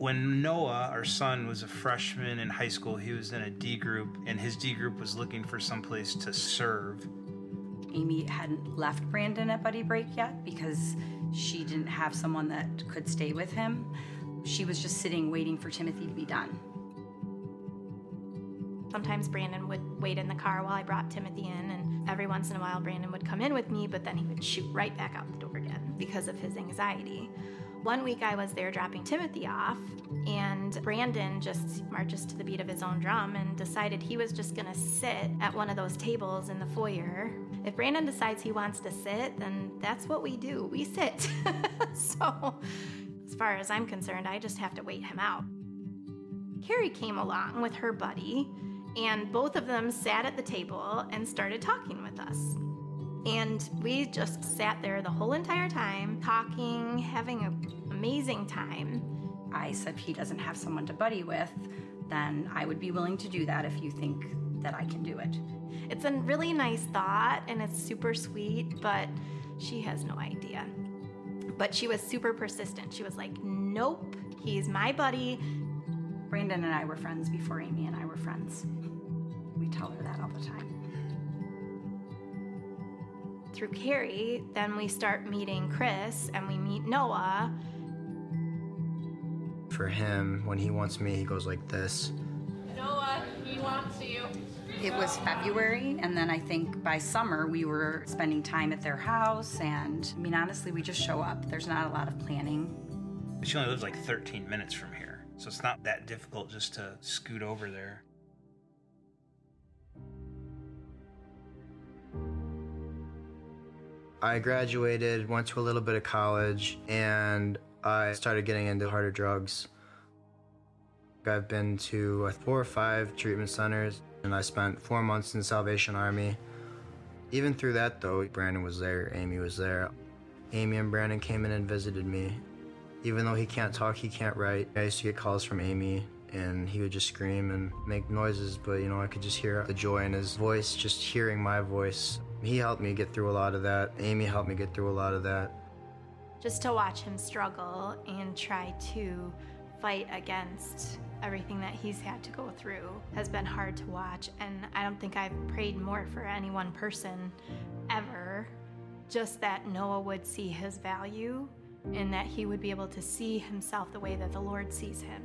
When Noah, our son, was a freshman in high school, he was in a D group, and his D group was looking for someplace to serve. Amy hadn't left Brandon at Buddy Break yet because she didn't have someone that could stay with him. She was just sitting waiting for Timothy to be done. Sometimes Brandon would wait in the car while I brought Timothy in, and every once in a while Brandon would come in with me, but then he would shoot right back out the door again because of his anxiety. One week I was there dropping Timothy off, and Brandon just marches to the beat of his own drum and decided he was just gonna sit at one of those tables in the foyer. If Brandon decides he wants to sit, then that's what we do we sit. so, as far as I'm concerned, I just have to wait him out. Carrie came along with her buddy, and both of them sat at the table and started talking with us. And we just sat there the whole entire time, talking, having an amazing time. I said, he doesn't have someone to buddy with, then I would be willing to do that if you think that I can do it. It's a really nice thought and it's super sweet, but she has no idea. But she was super persistent. She was like, nope, he's my buddy. Brandon and I were friends before Amy and I were friends. We tell her that all the time through Carrie, then we start meeting Chris and we meet Noah. For him, when he wants me, he goes like this Noah, he wants you. It was February, and then I think by summer we were spending time at their house. And I mean, honestly, we just show up. There's not a lot of planning. She only lives like 13 minutes from here, so it's not that difficult just to scoot over there. I graduated, went to a little bit of college, and I started getting into harder drugs. I've been to four or five treatment centers, and I spent four months in the Salvation Army. Even through that, though, Brandon was there, Amy was there. Amy and Brandon came in and visited me. Even though he can't talk, he can't write, I used to get calls from Amy, and he would just scream and make noises, but you know, I could just hear the joy in his voice, just hearing my voice. He helped me get through a lot of that. Amy helped me get through a lot of that. Just to watch him struggle and try to fight against everything that he's had to go through has been hard to watch. And I don't think I've prayed more for any one person ever. Just that Noah would see his value and that he would be able to see himself the way that the Lord sees him.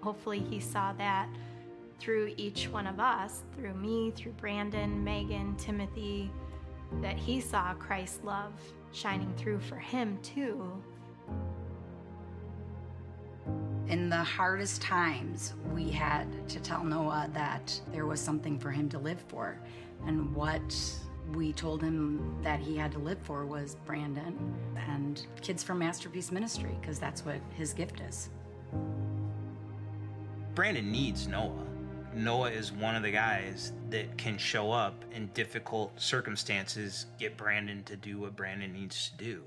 Hopefully, he saw that through each one of us, through me, through Brandon, Megan, Timothy, that he saw Christ's love shining through for him too. In the hardest times, we had to tell Noah that there was something for him to live for. And what we told him that he had to live for was Brandon and Kids from Masterpiece Ministry, because that's what his gift is. Brandon needs Noah. Noah is one of the guys that can show up in difficult circumstances, get Brandon to do what Brandon needs to do.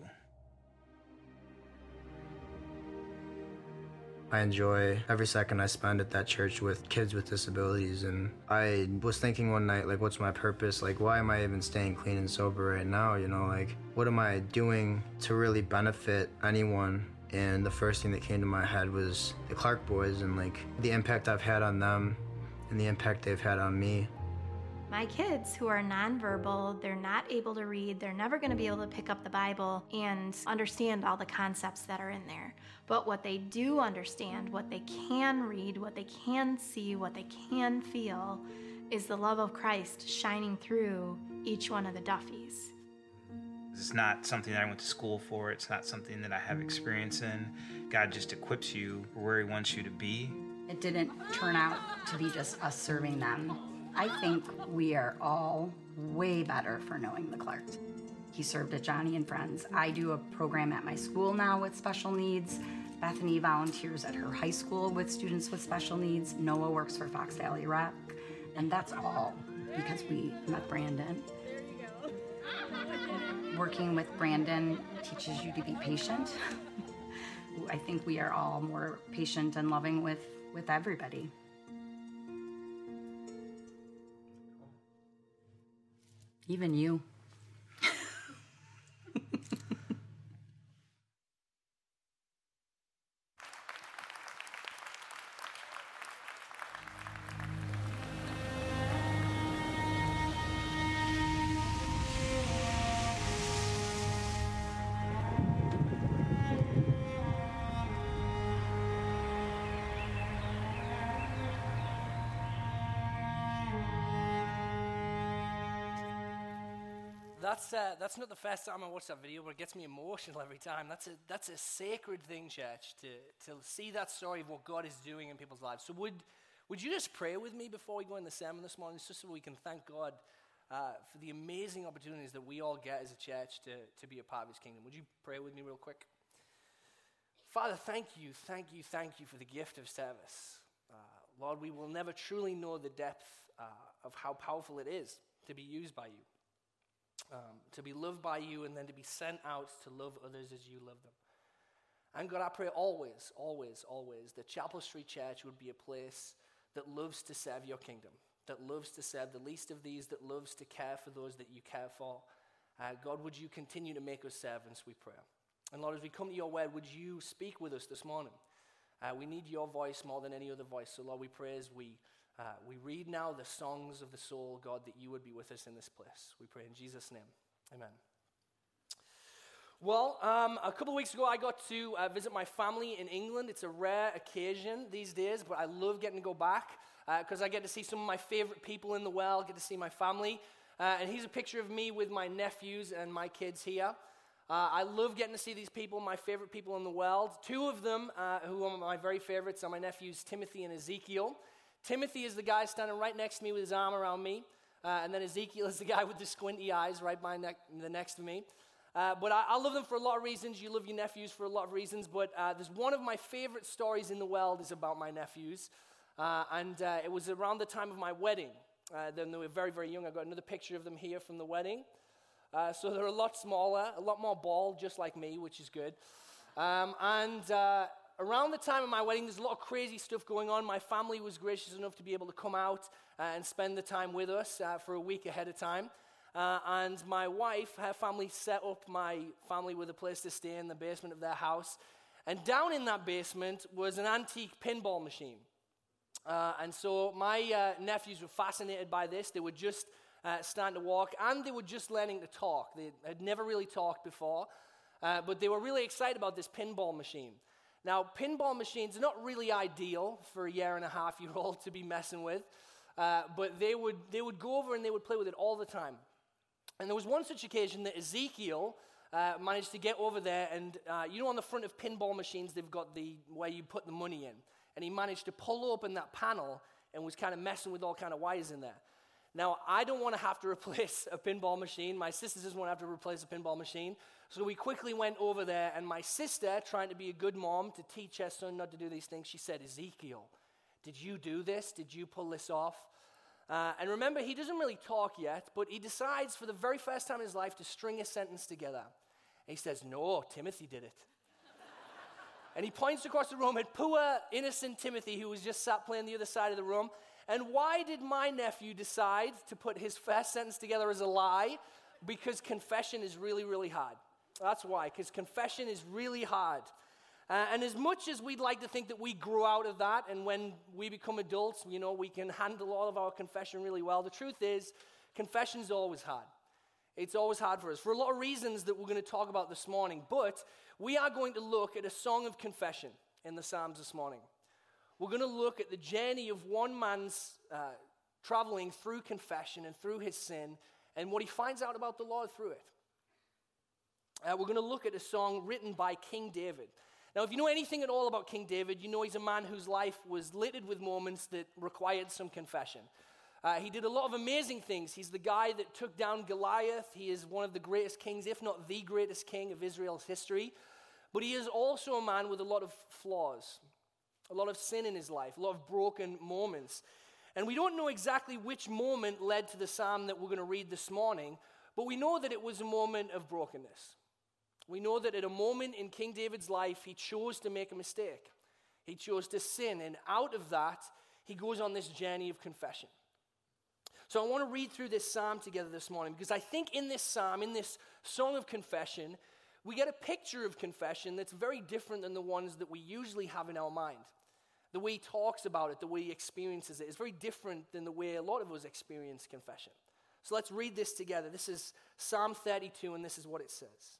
I enjoy every second I spend at that church with kids with disabilities. And I was thinking one night, like, what's my purpose? Like, why am I even staying clean and sober right now? You know, like, what am I doing to really benefit anyone? And the first thing that came to my head was the Clark boys and, like, the impact I've had on them and the impact they've had on me. My kids who are nonverbal, they're not able to read, they're never going to be able to pick up the Bible and understand all the concepts that are in there. But what they do understand, what they can read, what they can see, what they can feel, is the love of Christ shining through each one of the Duffys. It's not something that I went to school for. It's not something that I have experience in. God just equips you where He wants you to be. It didn't turn out to be just us serving them. I think we are all way better for knowing the Clarks. He served at Joni and Friends. I do a program at my school now with special needs. Bethany volunteers at her high school with students with special needs. Noah works for Fox Valley Rec. And that's all because we met Brandon. Working with Brandon teaches you to be patient. I think we are all more patient and loving with, with everybody. Even you. That's, uh, that's not the first time I watch that video, but it gets me emotional every time. That's a, that's a sacred thing, church, to, to see that story of what God is doing in people's lives. So, would, would you just pray with me before we go in the sermon this morning, just so we can thank God uh, for the amazing opportunities that we all get as a church to, to be a part of His kingdom? Would you pray with me, real quick? Father, thank you, thank you, thank you for the gift of service. Uh, Lord, we will never truly know the depth uh, of how powerful it is to be used by you um, to be loved by you, and then to be sent out to love others as you love them. And God, I pray always, always, always that Chapel Street Church would be a place that loves to serve your kingdom, that loves to serve the least of these, that loves to care for those that you care for. Uh, God, would you continue to make us servants, we pray. And Lord, as we come to your word, would you speak with us this morning? Uh, we need your voice more than any other voice. So, Lord, we pray as we uh, we read now the songs of the soul, God, that you would be with us in this place. We pray in Jesus' name. Amen. Well, um, a couple weeks ago, I got to uh, visit my family in England. It's a rare occasion these days, but I love getting to go back because uh, I get to see some of my favorite people in the world, get to see my family. Uh, and here's a picture of me with my nephews and my kids here. Uh, I love getting to see these people, my favorite people in the world. Two of them, uh, who are my very favorites, are my nephews, Timothy and Ezekiel. Timothy is the guy standing right next to me with his arm around me. Uh, and then Ezekiel is the guy with the squinty eyes right by ne- the next to me. Uh, but I, I, love them for a lot of reasons. You love your nephews for a lot of reasons. But uh, there's one of my favorite stories in the world is about my nephews. Uh, and uh, it was around the time of my wedding. Uh, then they were very, very young. I got another picture of them here from the wedding. so they're a lot smaller, a lot more bald, just like me, which is good. Um, and around the time of my wedding, there's a lot of crazy stuff going on. My family was gracious enough to be able to come out uh, and spend the time with us uh, for a week ahead of time. Uh, and my wife, her family set up my family with a place to stay in the basement of their house. And down in that basement was an antique pinball machine. Uh, and so my uh, nephews were fascinated by this. They were just uh, starting to walk and they were just learning to talk. They had never really talked before, but they were really excited about this pinball machine. Now, pinball machines are not really ideal for a year and a half year old to be messing with, uh, but they would, they would go over and they would play with it all the time. And there was one such occasion that Ezekiel uh, managed to get over there, and uh, you know, on the front of pinball machines, they've got the where you put the money in. And he managed to pull open that panel and was kind of messing with all kind of wires in there. Now, I don't want to have to replace a pinball machine. My sister doesn't want to have to replace a pinball machine. So we quickly went over there, and my sister, trying to be a good mom to teach her son not to do these things, she said, Ezekiel, did you do this? Did you pull this off? Uh, and remember, he doesn't really talk yet, but he decides for the very first time in his life to string a sentence together. He says, No, Timothy did it. and he points across the room at poor, innocent Timothy, who was just sat playing the other side of the room. And why did my nephew decide to put his first sentence together as a lie? Because confession is really, really hard. That's why, because confession is really hard. Uh, and as much as we'd like to think that we grew out of that, and when we become adults, you know, we can handle all of our confession really well, the truth is, confession is always hard. It's always hard for us for a lot of reasons that we're going to talk about this morning. But we are going to look at a song of confession in the Psalms this morning we're going to look at the journey of one man's uh, traveling through confession and through his sin and what he finds out about the Lord through it. Uh, we're going to look at a song written by King David. Now, if you know anything at all about King David, you know he's a man whose life was littered with moments that required some confession. Uh, he did a lot of amazing things. He's the guy that took down Goliath. He is one of the greatest kings, if not the greatest king of Israel's history. But he is also a man with a lot of flaws a lot of sin in his life, a lot of broken moments. And we don't know exactly which moment led to the psalm that we're going to read this morning, but we know that it was a moment of brokenness. We know that at a moment in King David's life, he chose to make a mistake. He chose to sin, and out of that, he goes on this journey of confession. So I want to read through this psalm together this morning because I think in this psalm, in this song of confession, we get a picture of confession that's very different than the ones that we usually have in our mind. The way he talks about it, the way he experiences it, is very different than the way a lot of us experience confession. So let's read this together. This is Psalm 32, and this is what it says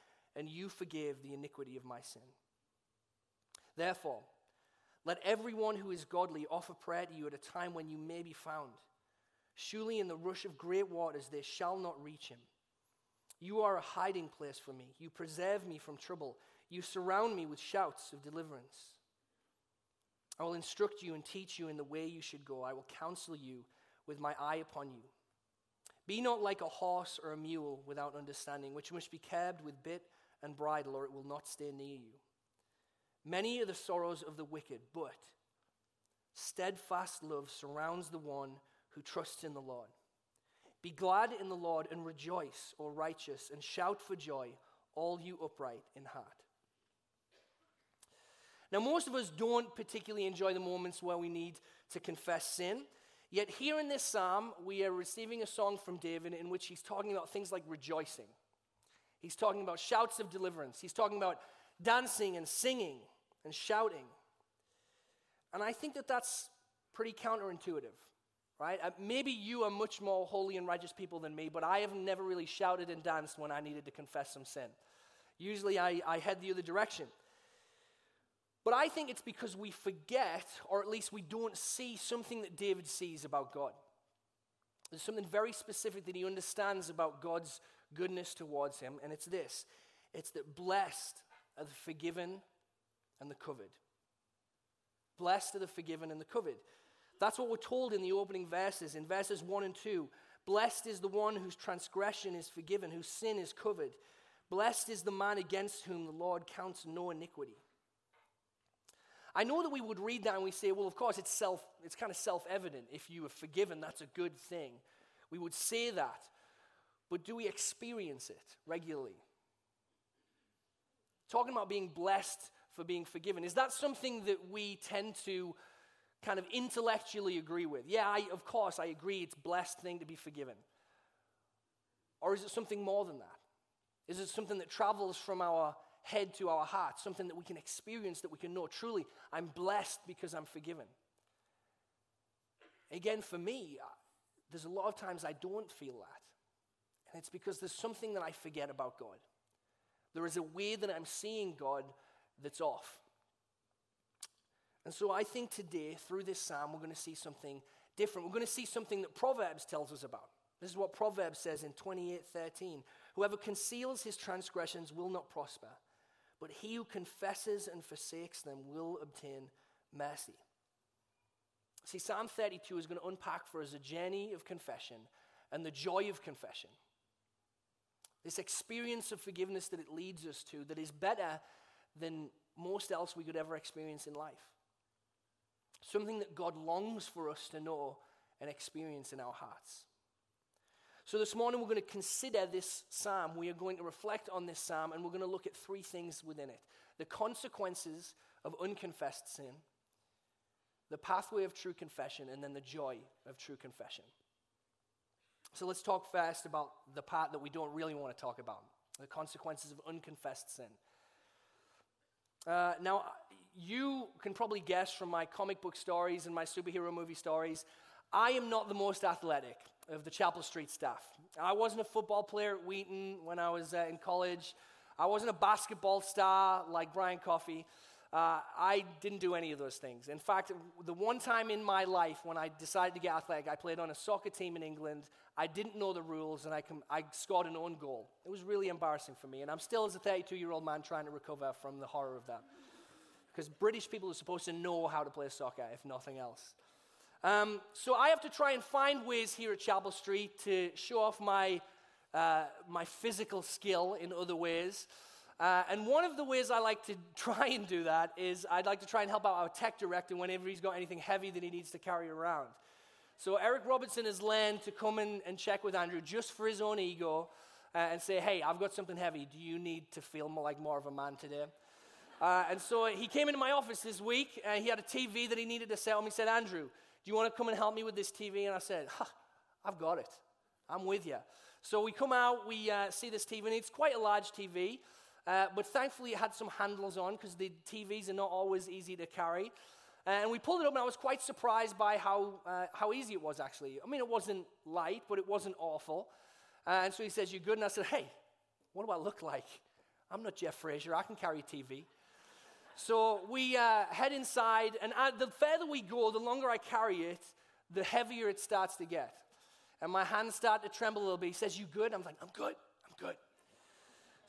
and you forgave the iniquity of my sin. Therefore, let everyone who is godly offer prayer to you at a time when you may be found. Surely in the rush of great waters they shall not reach him. You are a hiding place for me. You preserve me from trouble. You surround me with shouts of deliverance. I will instruct you and teach you in the way you should go. I will counsel you with my eye upon you. Be not like a horse or a mule without understanding, which must be curbed with bit and bridle, or it will not stay near you. Many are the sorrows of the wicked, but steadfast love surrounds the one who trusts in the Lord. Be glad in the Lord and rejoice, O righteous, and shout for joy, all you upright in heart. Now, most of us don't particularly enjoy the moments where we need to confess sin. Yet, here in this psalm, we are receiving a song from David in which he's talking about things like rejoicing. He's talking about shouts of deliverance. He's talking about dancing and singing and shouting. And I think that that's pretty counterintuitive right? Uh, maybe you are much more holy and righteous people than me, but I have never really shouted and danced when I needed to confess some sin. Usually I, I head the other direction. But I think it's because we forget, or at least we don't see something that David sees about God. There's something very specific that he understands about God's goodness towards him, and it's this it's that blessed are the forgiven and the covered. Blessed are the forgiven and the covered. That's what we're told in the opening verses, in verses 1 and 2. Blessed is the one whose transgression is forgiven, whose sin is covered. Blessed is the man against whom the Lord counts no iniquity. I know that we would read that and we say, well, of course, it's, self, it's kind of self evident. If you are forgiven, that's a good thing. We would say that. But do we experience it regularly? Talking about being blessed for being forgiven, is that something that we tend to kind of intellectually agree with. Yeah, I, of course, I agree it's blessed thing to be forgiven. Or is it something more than that? Is it something that travels from our head to our heart, something that we can experience, that we can know truly, I'm blessed because I'm forgiven? Again, for me, uh, there's a lot of times I don't feel that. And it's because there's something that I forget about God. There is a way that I'm seeing God that's off. And so I think today, through this psalm, we're going to see something different. We're going to see something that Proverbs tells us about. This is what Proverbs says in 28:13. Whoever conceals his transgressions will not prosper, but he who confesses and forsakes them will obtain mercy. See, Psalm 32 is going to unpack for us a journey of confession and the joy of confession. This experience of forgiveness that it leads us to that is better than most else we could ever experience in life something that God longs for us to know and experience in our hearts. So, this morning we're going to consider this psalm. We are going to reflect on this psalm and we're going to look at three things within it the consequences of unconfessed sin, the pathway of true confession, and then the joy of true confession. So, let's talk first about the part that we don't really want to talk about the consequences of unconfessed sin. Uh, now, you can probably guess from my comic book stories and my superhero movie stories, I am not the most athletic of the Chapel Street staff. I wasn't a football player at Wheaton when I was uh, in college. I wasn't a basketball star like Brian Coffey. Uh, I didn't do any of those things. In fact, the one time in my life when I decided to get athletic, I played on a soccer team in England. I didn't know the rules, and I, com- I scored an own goal. It was really embarrassing for me, and I'm still, as a 32 year old man, trying to recover from the horror of that because British people are supposed to know how to play soccer, if nothing else. Um, so I have to try and find ways here at Chapel Street to show off my, uh, my physical skill in other ways. Uh, and one of the ways I like to try and do that is I'd like to try and help out our tech director whenever he's got anything heavy that he needs to carry around. So Eric Robertson has learned to come in and check with Andrew just for his own ego uh, and say, hey, I've got something heavy. Do you need to feel more like more of a man today? Uh, and so he came into my office this week and he had a TV that he needed to sell me. He said, Andrew, do you want to come and help me with this TV? And I said, I've got it. I'm with you. So we come out, we uh, see this TV, and it's quite a large TV. Uh, but thankfully, it had some handles on because the TVs are not always easy to carry. And we pulled it up, and I was quite surprised by how, uh, how easy it was, actually. I mean, it wasn't light, but it wasn't awful. Uh, and so he says, You're good? And I said, Hey, what do I look like? I'm not Jeff Fraser. I can carry TV. So we uh, head inside, and uh, the further we go, the longer I carry it, the heavier it starts to get. And my hands start to tremble a little bit. He says, You good? I'm like, I'm good. I'm good.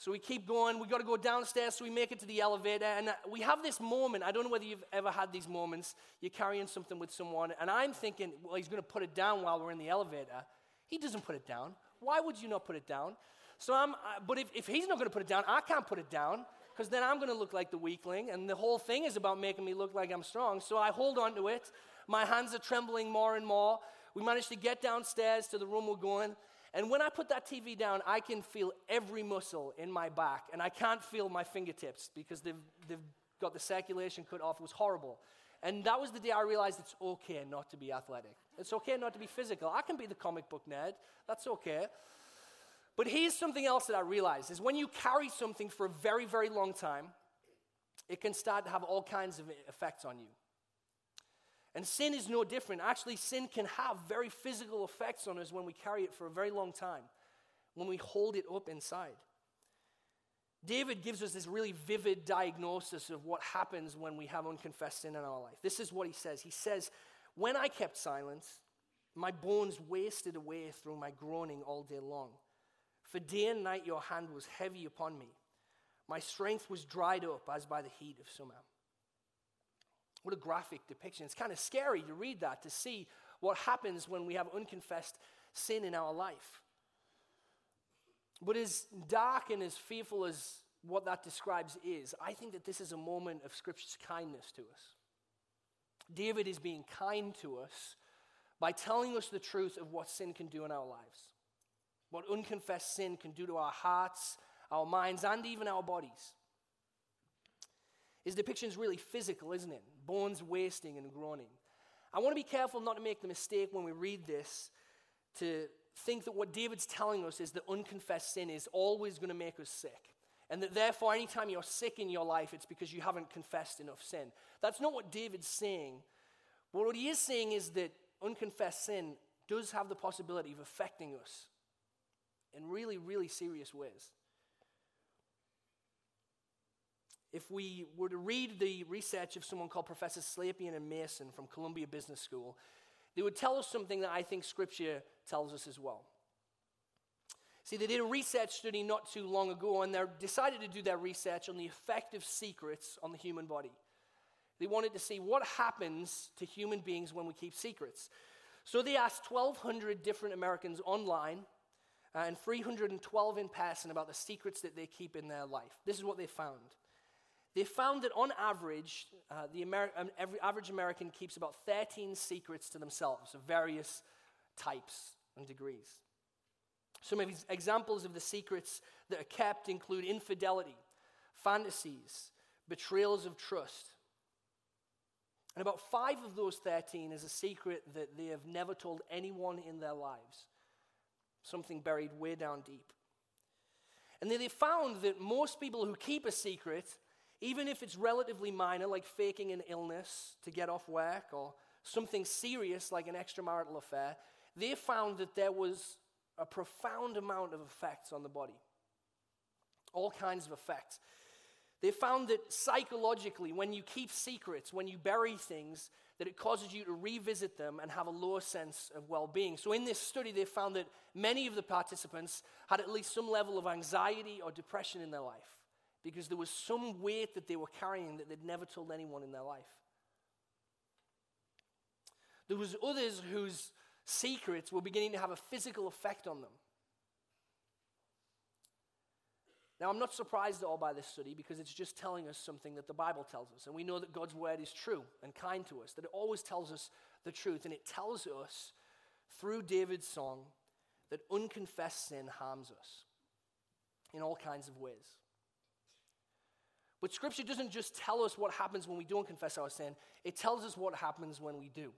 So we keep going. We got to go downstairs, so we make it to the elevator. And uh, we have this moment. I don't know whether you've ever had these moments. You're carrying something with someone, and I'm thinking, well, he's going to put it down while we're in the elevator. He doesn't put it down. Why would you not put it down? So I'm, uh, but if, if he's not going to put it down, I can't put it down because then I'm going to look like the weakling, and the whole thing is about making me look like I'm strong. So I hold on to it. My hands are trembling more and more. We manage to get downstairs to the room we're going, and when I put that TV down, I can feel every muscle in my back, and I can't feel my fingertips because they've, they've got the circulation cut off. It was horrible. And that was the day I realized it's okay not to be athletic. It's okay not to be physical. I can be the comic book nerd. That's okay. But here's something else that I realized is when you carry something for a very, very long time, it can start to have all kinds of effects on you. And sin is no different. Actually, sin can have very physical effects on us when we carry it for a very long time, when we hold it up inside. David gives us this really vivid diagnosis of what happens when we have unconfessed sin in our life. This is what he says. He says, When I kept silence, my bones wasted away through my groaning all day long. For day and night your hand was heavy upon me. My strength was dried up as by the heat of summer. What a graphic depiction. It's kind of scary to read that, to see what happens when we have unconfessed sin in our life. But as dark and as fearful as what that describes is, I think that this is a moment of Scripture's kindness to us. David is being kind to us by telling us the truth of what sin can do in our lives, what unconfessed sin can do to our hearts, our minds, and even our bodies. His depiction is really physical, isn't it? Bones wasting and groaning. I want to be careful not to make the mistake when we read this to think that what David's telling us is that unconfessed sin is always going to make us sick. And that therefore, anytime you're sick in your life, it's because you haven't confessed enough sin. That's not what David's saying. But what he is saying is that unconfessed sin does have the possibility of affecting us in really, really serious ways. If we were to read the research of someone called Professor Slepian and Mason from Columbia Business School, they would tell us something that I think Scripture tells us as well. See, they did a research study not too long ago, and they decided to do their research on the effect of secrets on the human body. They wanted to see what happens to human beings when we keep secrets. So they asked 1,200 different Americans online uh, and 312 in person about the secrets that they keep in their life. This is what they found. They found that on average, uh, the Ameri- um, every average American keeps about 13 secrets to themselves of various types and degrees. Some of these examples of the secrets that are kept include infidelity, fantasies, betrayals of trust. And about five of those 13 is a secret that they have never told anyone in their lives, something buried way down deep. And then they found that most people who keep a secret even if it's relatively minor, like faking an illness to get off work or something serious like an extramarital affair, they found that there was a profound amount of effects on the body. All kinds of effects. They found that psychologically, when you keep secrets, when you bury things, that it causes you to revisit them and have a lower sense of well being. So, in this study, they found that many of the participants had at least some level of anxiety or depression in their life because there was some weight that they were carrying that they'd never told anyone in their life. There was others whose secrets were beginning to have a physical effect on them. Now, I'm not surprised at all by this study because it's just telling us something that the Bible tells us. And we know that God's word is true and kind to us, that it always tells us the truth. And it tells us through David's song that unconfessed sin harms us in all kinds of ways. But Scripture doesn't just tell us what happens when we don't confess our sin, it tells us what happens when we do.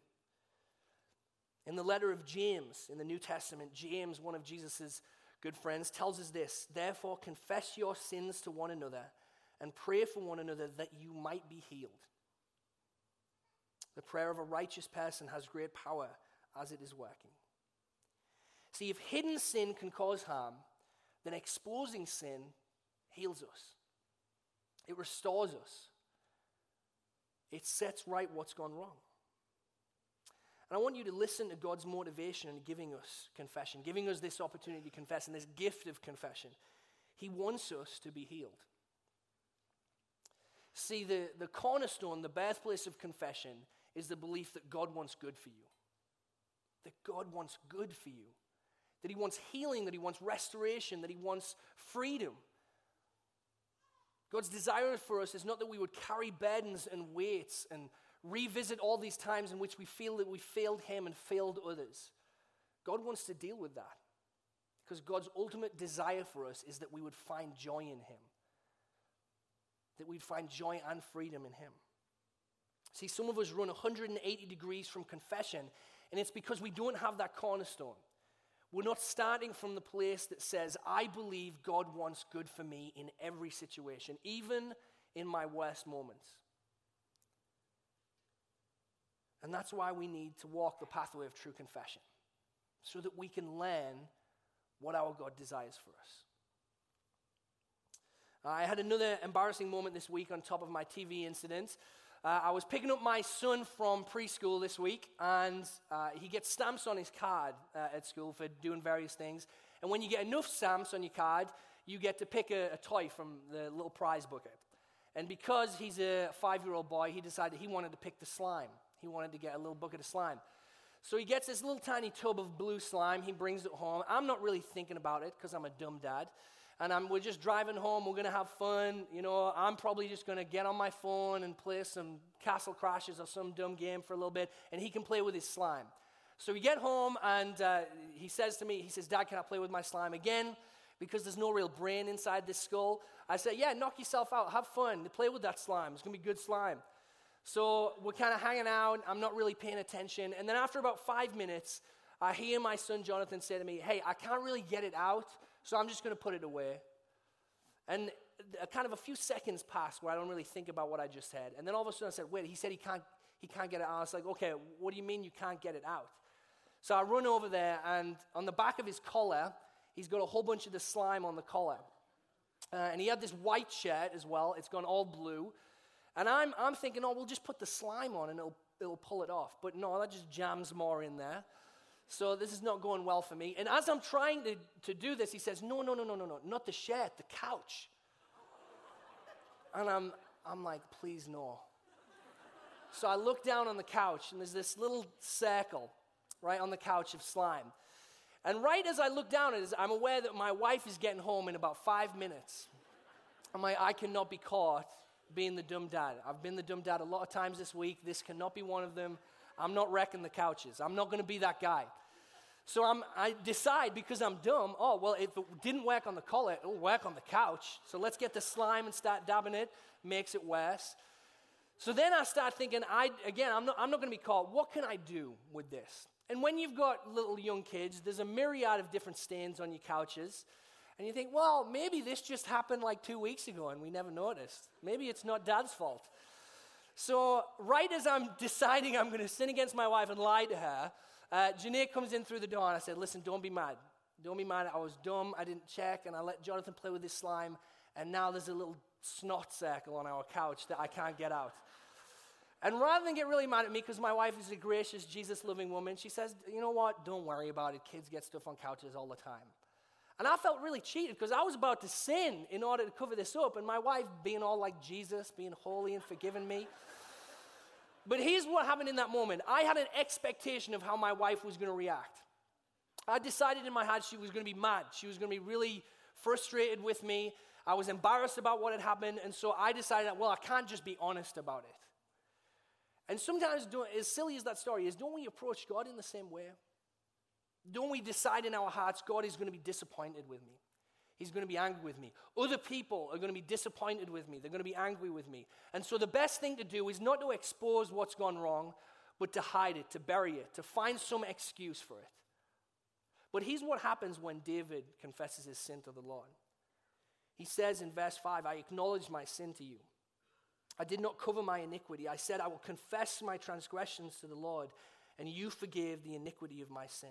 In the letter of James in the New Testament, James, one of Jesus' good friends, tells us this Therefore, confess your sins to one another and pray for one another that you might be healed. The prayer of a righteous person has great power as it is working. See, if hidden sin can cause harm, then exposing sin heals us, it restores us, it sets right what's gone wrong. And I want you to listen to God's motivation in giving us confession, giving us this opportunity to confess and this gift of confession. He wants us to be healed. See, the, the cornerstone, the birthplace of confession, is the belief that God wants good for you. That God wants good for you. That He wants healing, that He wants restoration, that He wants freedom. God's desire for us is not that we would carry burdens and weights and revisit all these times in which we feel that we failed Him and failed others. God wants to deal with that because God's ultimate desire for us is that we would find joy in Him, that we'd find joy and freedom in Him. See, some of us run 180 degrees from confession, and it's because we don't have that cornerstone. We're not starting from the place that says, I believe God wants good for me in every situation, even in my worst moments. And that's why we need to walk the pathway of true confession, so that we can learn what our God desires for us. I had another embarrassing moment this week on top of my TV incident. Uh, I was picking up my son from preschool this week, and uh, he gets stamps on his card uh, at school for doing various things. And when you get enough stamps on your card, you get to pick a, a toy from the little prize bucket. And because he's a five year old boy, he decided he wanted to pick the slime. He wanted to get a little bucket of slime. So he gets this little tiny tub of blue slime. He brings it home. I'm not really thinking about it because I'm a dumb dad and I'm, we're just driving home. We're going to have fun. You know, I'm probably just going to get on my phone and play some Castle Crashes or some dumb game for a little bit, and he can play with his slime. So we get home, and uh, he says to me, he says, Dad, can I play with my slime again? Because there's no real brain inside this skull. I said, Yeah, knock yourself out. Have fun. Play with that slime. It's going to be good slime. So we're kind of hanging out. I'm not really paying attention. And then after about five minutes, I hear my son Jonathan say to me, Hey, I can't really get it out so I'm just going to put it away. And kind of a few seconds pass where I don't really think about what I just said. And then all of a sudden I said, wait, he said he can't, he can't get it out. I was like, okay, what do you mean you can't get it out? So I run over there, and on the back of his collar, he's got a whole bunch of the slime on the collar. Uh, and he had this white shirt as well. It's gone all blue. And I'm, I'm thinking, oh, we'll just put the slime on and it'll, it'll pull it off. But no, that just jams more in there. So this is not going well for me. And as I'm trying to, to do this, he says, No, no, no, no, no, no, not the shed, the couch. And I'm, I'm like, Please, no. So I look down on the couch, and there's this little circle right on the couch of slime. And right as I look down at I'm aware that my wife is getting home in about five minutes. I'm like, I cannot be caught being the dumb dad. I've been the dumb dad a lot of times this week. This cannot be one of them. I'm not wrecking the couches. I'm not going to be that guy. So I'm, I decide because I'm dumb, oh, well, if it didn't work on the collar, it'll work on the couch. So let's get the slime and start dabbing it, makes it worse. So then I start thinking, I, again, I'm not, I'm not going to be caught. What can I do with this? And when you've got little young kids, there's a myriad of different stains on your couches. And you think, well, maybe this just happened like two weeks ago and we never noticed. Maybe it's not dad's fault. So, right as I'm deciding I'm going to sin against my wife and lie to her, uh, Janae comes in through the door and I said, Listen, don't be mad. Don't be mad. I was dumb. I didn't check. And I let Jonathan play with his slime. And now there's a little snot circle on our couch that I can't get out. And rather than get really mad at me, because my wife is a gracious, Jesus loving woman, she says, You know what? Don't worry about it. Kids get stuff on couches all the time. And I felt really cheated because I was about to sin in order to cover this up. And my wife, being all like Jesus, being holy and forgiving me. But here's what happened in that moment I had an expectation of how my wife was going to react. I decided in my heart she was going to be mad. She was going to be really frustrated with me. I was embarrassed about what had happened. And so I decided, that, well, I can't just be honest about it. And sometimes, as silly as that story is, don't we approach God in the same way? Don't we decide in our hearts, God is going to be disappointed with me? He's going to be angry with me. Other people are going to be disappointed with me. They're going to be angry with me. And so the best thing to do is not to expose what's gone wrong, but to hide it, to bury it, to find some excuse for it. But here's what happens when David confesses his sin to the Lord. He says in verse 5, I acknowledge my sin to you. I did not cover my iniquity. I said, I will confess my transgressions to the Lord, and you forgave the iniquity of my sin.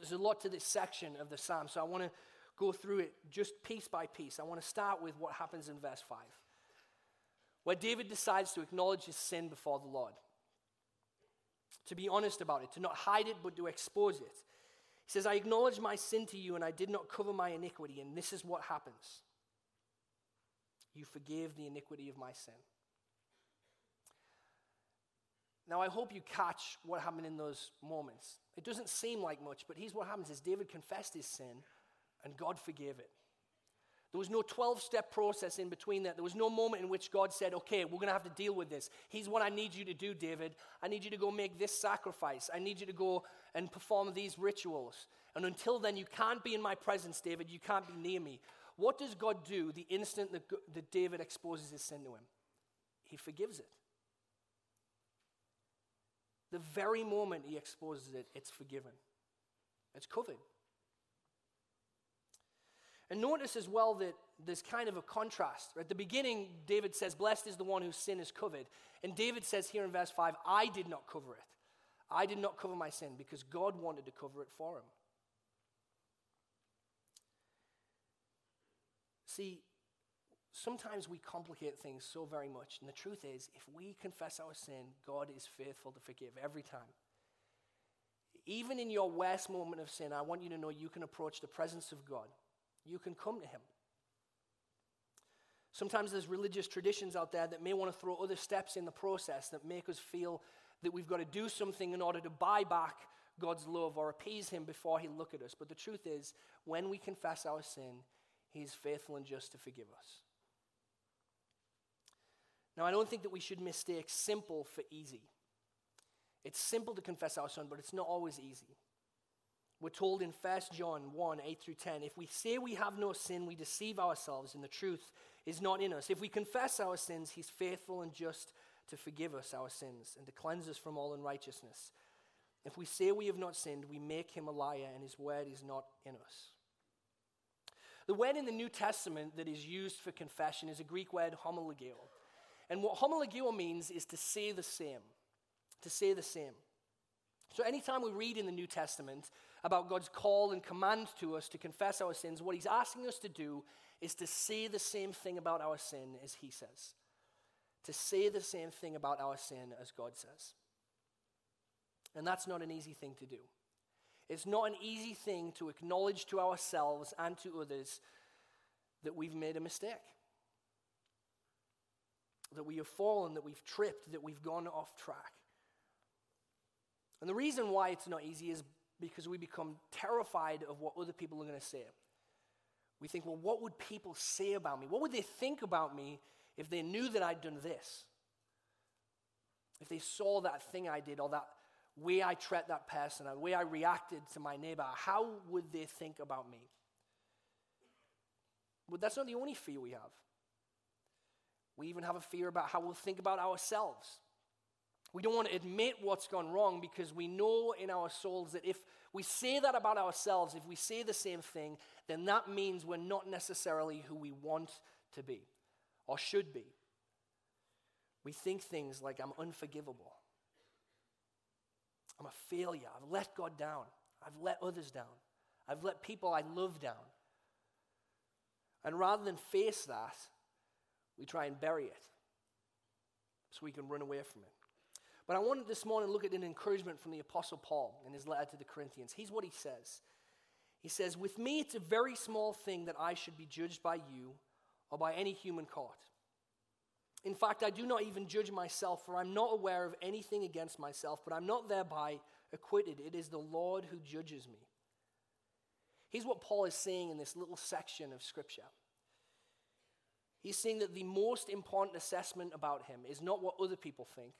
There's a lot to this section of the psalm, so I want to go through it just piece by piece. I want to start with what happens in verse 5, where David decides to acknowledge his sin before the Lord, to be honest about it, to not hide it, but to expose it. He says, I acknowledge my sin to you, and I did not cover my iniquity, and this is what happens. You forgave the iniquity of my sin. Now, I hope you catch what happened in those moments. It doesn't seem like much, but here's what happens is David confessed his sin, and God forgave it. There was no 12 step process in between that. There was no moment in which God said, Okay, we're going to have to deal with this. Here's what I need you to do, David. I need you to go make this sacrifice. I need you to go and perform these rituals. And until then, you can't be in my presence, David. You can't be near me. What does God do the instant that, that David exposes his sin to him? He forgives it. The very moment he exposes it, it's forgiven, it's covered. And notice as well that there's kind of a contrast. At the beginning, David says, Blessed is the one whose sin is covered. And David says here in verse 5, I did not cover it. I did not cover my sin because God wanted to cover it for him. See, sometimes we complicate things so very much. And the truth is, if we confess our sin, God is faithful to forgive every time. Even in your worst moment of sin, I want you to know you can approach the presence of God. You can come to Him. Sometimes there's religious traditions out there that may want to throw other steps in the process that make us feel that we've got to do something in order to buy back God's love or appease Him before He'll look at us. But the truth is, when we confess our sin, he is faithful and just to forgive us. Now, I don't think that we should mistake simple for easy. It's simple to confess our sin, but it's not always easy. We're told in 1 John 1 8 through 10 if we say we have no sin, we deceive ourselves, and the truth is not in us. If we confess our sins, He's faithful and just to forgive us our sins and to cleanse us from all unrighteousness. If we say we have not sinned, we make Him a liar, and His word is not in us. The word in the New Testament that is used for confession is a Greek word homologeo. And what homologeo means is to say the same. To say the same. So anytime we read in the New Testament about God's call and command to us to confess our sins, what he's asking us to do is to say the same thing about our sin as he says. To say the same thing about our sin as God says. And that's not an easy thing to do. It's not an easy thing to acknowledge to ourselves and to others that we've made a mistake, that we have fallen, that we've tripped, that we've gone off track. And the reason why it's not easy is because we become terrified of what other people are going to say. We think, well, what would people say about me? What would they think about me if they knew that I'd done this? If they saw that thing I did or that way I treat that person, the way I reacted to my neighbor, how would they think about me? But that's not the only fear we have. We even have a fear about how we'll think about ourselves. We don't want to admit what's gone wrong because we know in our souls that if we say that about ourselves, if we say the same thing, then that means we're not necessarily who we want to be or should be. We think things like, I'm unforgivable. I'm a failure. I've let God down. I've let others down. I've let people I love down. And rather than face that, we try and bury it so we can run away from it. But I wanted this morning to look at an encouragement from the Apostle Paul in his letter to the Corinthians. Here's what he says He says, With me, it's a very small thing that I should be judged by you or by any human court. In fact, I do not even judge myself, for I'm not aware of anything against myself, but I'm not thereby acquitted. It is the Lord who judges me. Here's what Paul is saying in this little section of Scripture. He's saying that the most important assessment about him is not what other people think,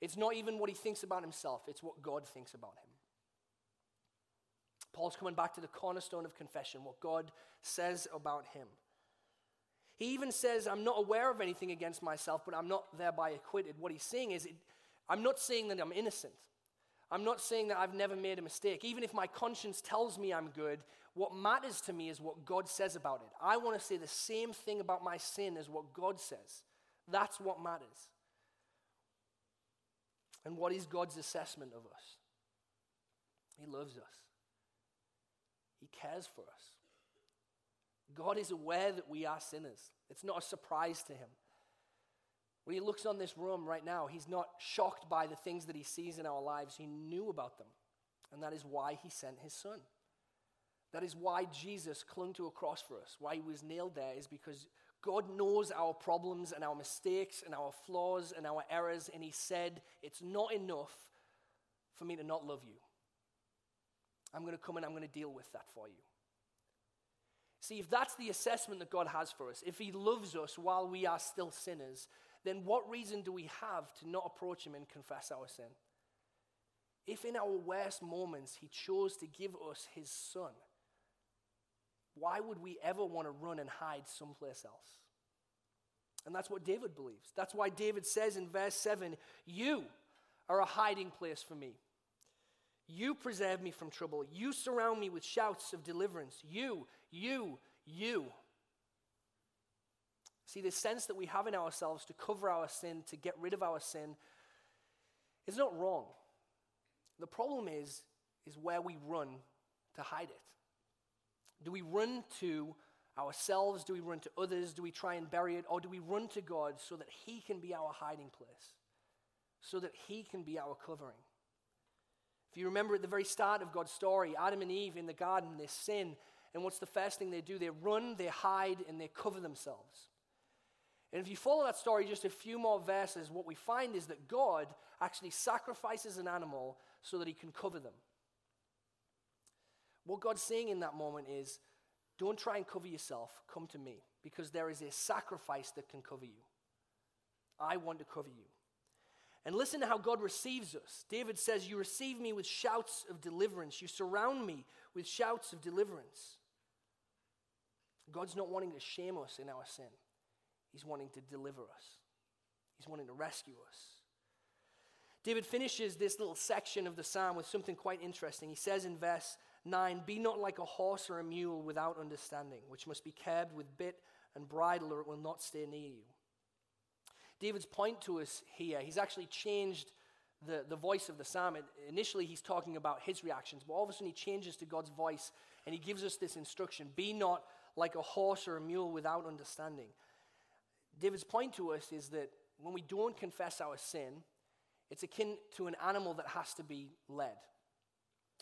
it's not even what he thinks about himself, it's what God thinks about him. Paul's coming back to the cornerstone of confession, what God says about him. He even says, I'm not aware of anything against myself, but I'm not thereby acquitted. What he's saying is, I'm not saying that I'm innocent. I'm not saying that I've never made a mistake. Even if my conscience tells me I'm good, what matters to me is what God says about it. I want to say the same thing about my sin as what God says. That's what matters. And what is God's assessment of us? He loves us, He cares for us. God is aware that we are sinners. It's not a surprise to Him. When He looks on this room right now, He's not shocked by the things that He sees in our lives. He knew about them. And that is why He sent His Son. That is why Jesus clung to a cross for us. Why He was nailed there is because God knows our problems and our mistakes and our flaws and our errors, and He said, It's not enough for me to not love you. I'm going to come and I'm going to deal with that for you. See, if that's the assessment that God has for us, if He loves us while we are still sinners, then what reason do we have to not approach Him and confess our sin? If in our worst moments He chose to give us His Son, why would we ever want to run and hide someplace else? And that's what David believes. That's why David says in verse 7 You are a hiding place for me. You preserve me from trouble. You surround me with shouts of deliverance. You, you, you. See, the sense that we have in ourselves to cover our sin, to get rid of our sin, is not wrong. The problem is, is where we run to hide it. Do we run to ourselves? Do we run to others? Do we try and bury it? Or do we run to God so that He can be our hiding place? So that He can be our covering? If you remember at the very start of God's story, Adam and Eve in the garden, they sin. And what's the first thing they do? They run, they hide, and they cover themselves. And if you follow that story just a few more verses, what we find is that God actually sacrifices an animal so that he can cover them. What God's saying in that moment is don't try and cover yourself, come to me, because there is a sacrifice that can cover you. I want to cover you. And listen to how God receives us. David says, You receive me with shouts of deliverance. You surround me with shouts of deliverance. God's not wanting to shame us in our sin, He's wanting to deliver us, He's wanting to rescue us. David finishes this little section of the psalm with something quite interesting. He says in verse 9, Be not like a horse or a mule without understanding, which must be curbed with bit and bridle, or it will not stay near you. David's point to us here, he's actually changed the, the voice of the psalm. Initially, he's talking about his reactions, but all of a sudden, he changes to God's voice and he gives us this instruction Be not like a horse or a mule without understanding. David's point to us is that when we don't confess our sin, it's akin to an animal that has to be led.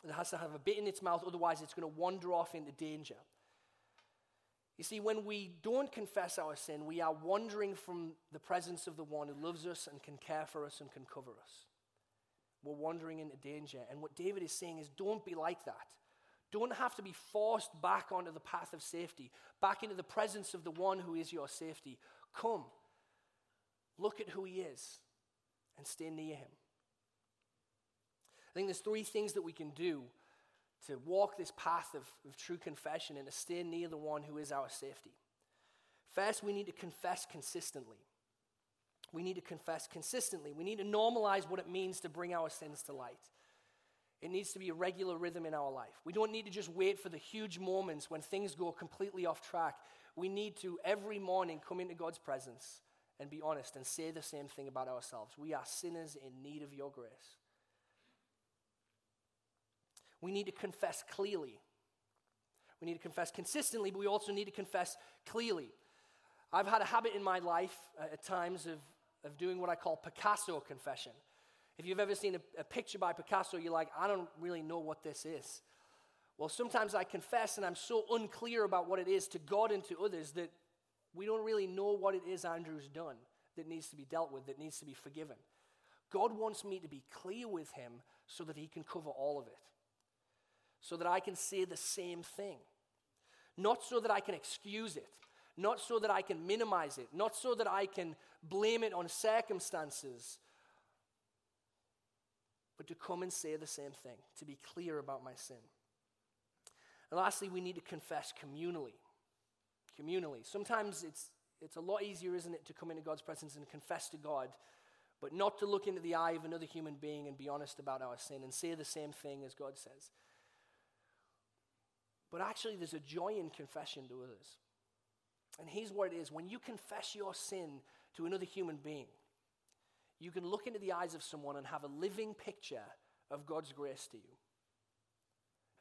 It has to have a bit in its mouth, otherwise, it's going to wander off into danger. You see, when we don't confess our sin, we are wandering from the presence of the one who loves us and can care for us and can cover us. We're wandering into danger. And what David is saying is don't be like that. Don't have to be forced back onto the path of safety, back into the presence of the one who is your safety. Come, look at who he is, and stay near him. I think there's three things that we can do to walk this path of, of true confession and to stay near the one who is our safety. First, we need to confess consistently. We need to confess consistently. We need to normalize what it means to bring our sins to light. It needs to be a regular rhythm in our life. We don't need to just wait for the huge moments when things go completely off track. We need to every morning come into God's presence and be honest and say the same thing about ourselves. We are sinners in need of your grace. We need to confess clearly. We need to confess consistently, but we also need to confess clearly. I've had a habit in my life uh, at times of, of doing what I call Picasso confession. If you've ever seen a, a picture by Picasso, you're like, I don't really know what this is. Well, sometimes I confess and I'm so unclear about what it is to God and to others that we don't really know what it is Andrew's done that needs to be dealt with, that needs to be forgiven. God wants me to be clear with him so that he can cover all of it. so that I can say the same thing. Not so that I can excuse it, not so that I can minimize it, not so that I can blame it on circumstances, but to come and say the same thing, to be clear about my sin. And lastly, we need to confess communally. Communally. Sometimes it's, it's a lot easier, isn't it, to come into God's presence and confess to God, but not to look into the eye of another human being and be honest about our sin and say the same thing as God says. But actually, there's a joy in confession to others. And here's what it is when you confess your sin to another human being, you can look into the eyes of someone and have a living picture of God's grace to you,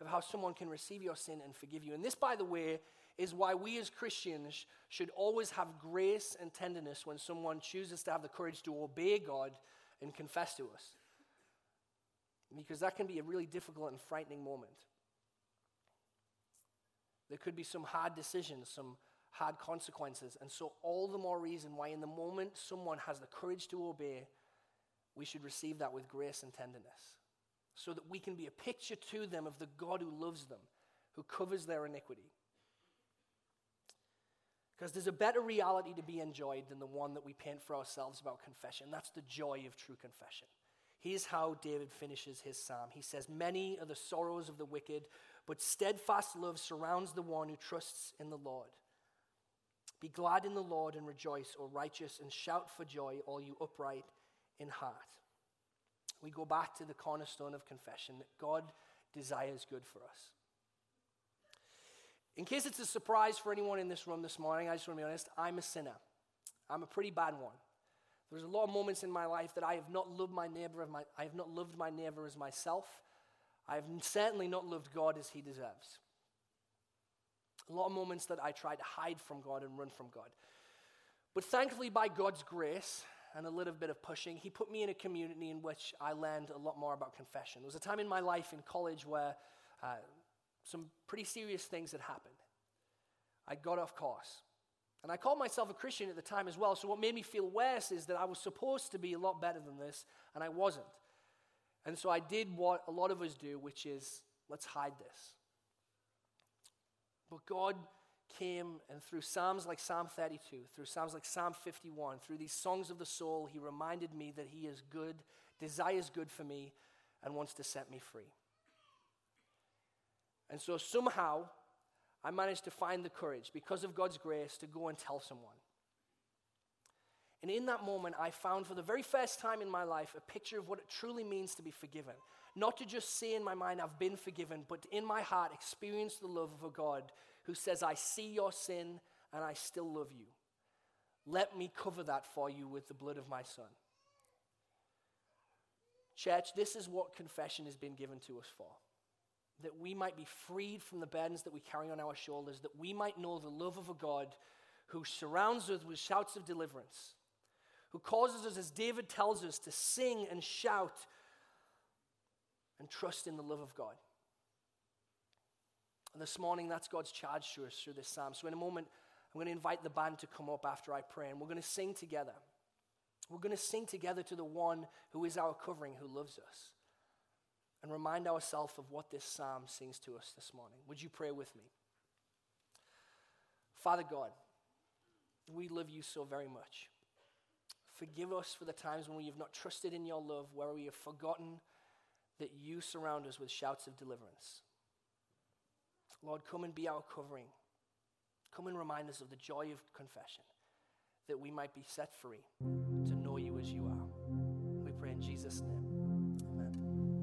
of how someone can receive your sin and forgive you. And this, by the way, is why we as Christians should always have grace and tenderness when someone chooses to have the courage to obey God and confess to us. Because that can be a really difficult and frightening moment. There could be some hard decisions, some hard consequences. And so, all the more reason why, in the moment someone has the courage to obey, we should receive that with grace and tenderness. So that we can be a picture to them of the God who loves them, who covers their iniquity. Because there's a better reality to be enjoyed than the one that we paint for ourselves about confession. That's the joy of true confession. Here's how David finishes his psalm. He says, Many are the sorrows of the wicked, but steadfast love surrounds the one who trusts in the Lord. Be glad in the Lord and rejoice, O righteous, and shout for joy, all you upright in heart. We go back to the cornerstone of confession that God desires good for us. In case it's a surprise for anyone in this room this morning, I just want to be honest, I'm a sinner. I'm a pretty bad one. There's a lot of moments in my life that I have not loved my neighbor, my, I have not loved my neighbor as myself. I have certainly not loved God as he deserves. A lot of moments that I tried to hide from God and run from God. But thankfully, by God's grace and a little bit of pushing, He put me in a community in which I learned a lot more about confession. There was a time in my life in college where uh, some pretty serious things had happened. I got off course. And I called myself a Christian at the time as well, so what made me feel worse is that I was supposed to be a lot better than this, and I wasn't. And so I did what a lot of us do, which is let's hide this. But God came and through Psalms like Psalm 32, through Psalms like Psalm 51, through these songs of the soul, He reminded me that He is good, desires good for me, and wants to set me free. And so somehow I managed to find the courage, because of God's grace, to go and tell someone. And in that moment, I found for the very first time in my life a picture of what it truly means to be forgiven. Not to just say in my mind, I've been forgiven, but in my heart, experience the love of a God who says, I see your sin and I still love you. Let me cover that for you with the blood of my son. Church, this is what confession has been given to us for. That we might be freed from the burdens that we carry on our shoulders, that we might know the love of a God who surrounds us with shouts of deliverance, who causes us, as David tells us, to sing and shout and trust in the love of God. And this morning, that's God's charge to us through this psalm. So, in a moment, I'm going to invite the band to come up after I pray, and we're going to sing together. We're going to sing together to the one who is our covering, who loves us, and remind ourselves of what this psalm sings to us this morning. Would you pray with me? Father God, we love you so very much. Forgive us for the times when we have not trusted in your love, where we have forgotten that you surround us with shouts of deliverance. Lord, come and be our covering. Come and remind us of the joy of confession, that we might be set free to know you as you are. We pray in Jesus' name.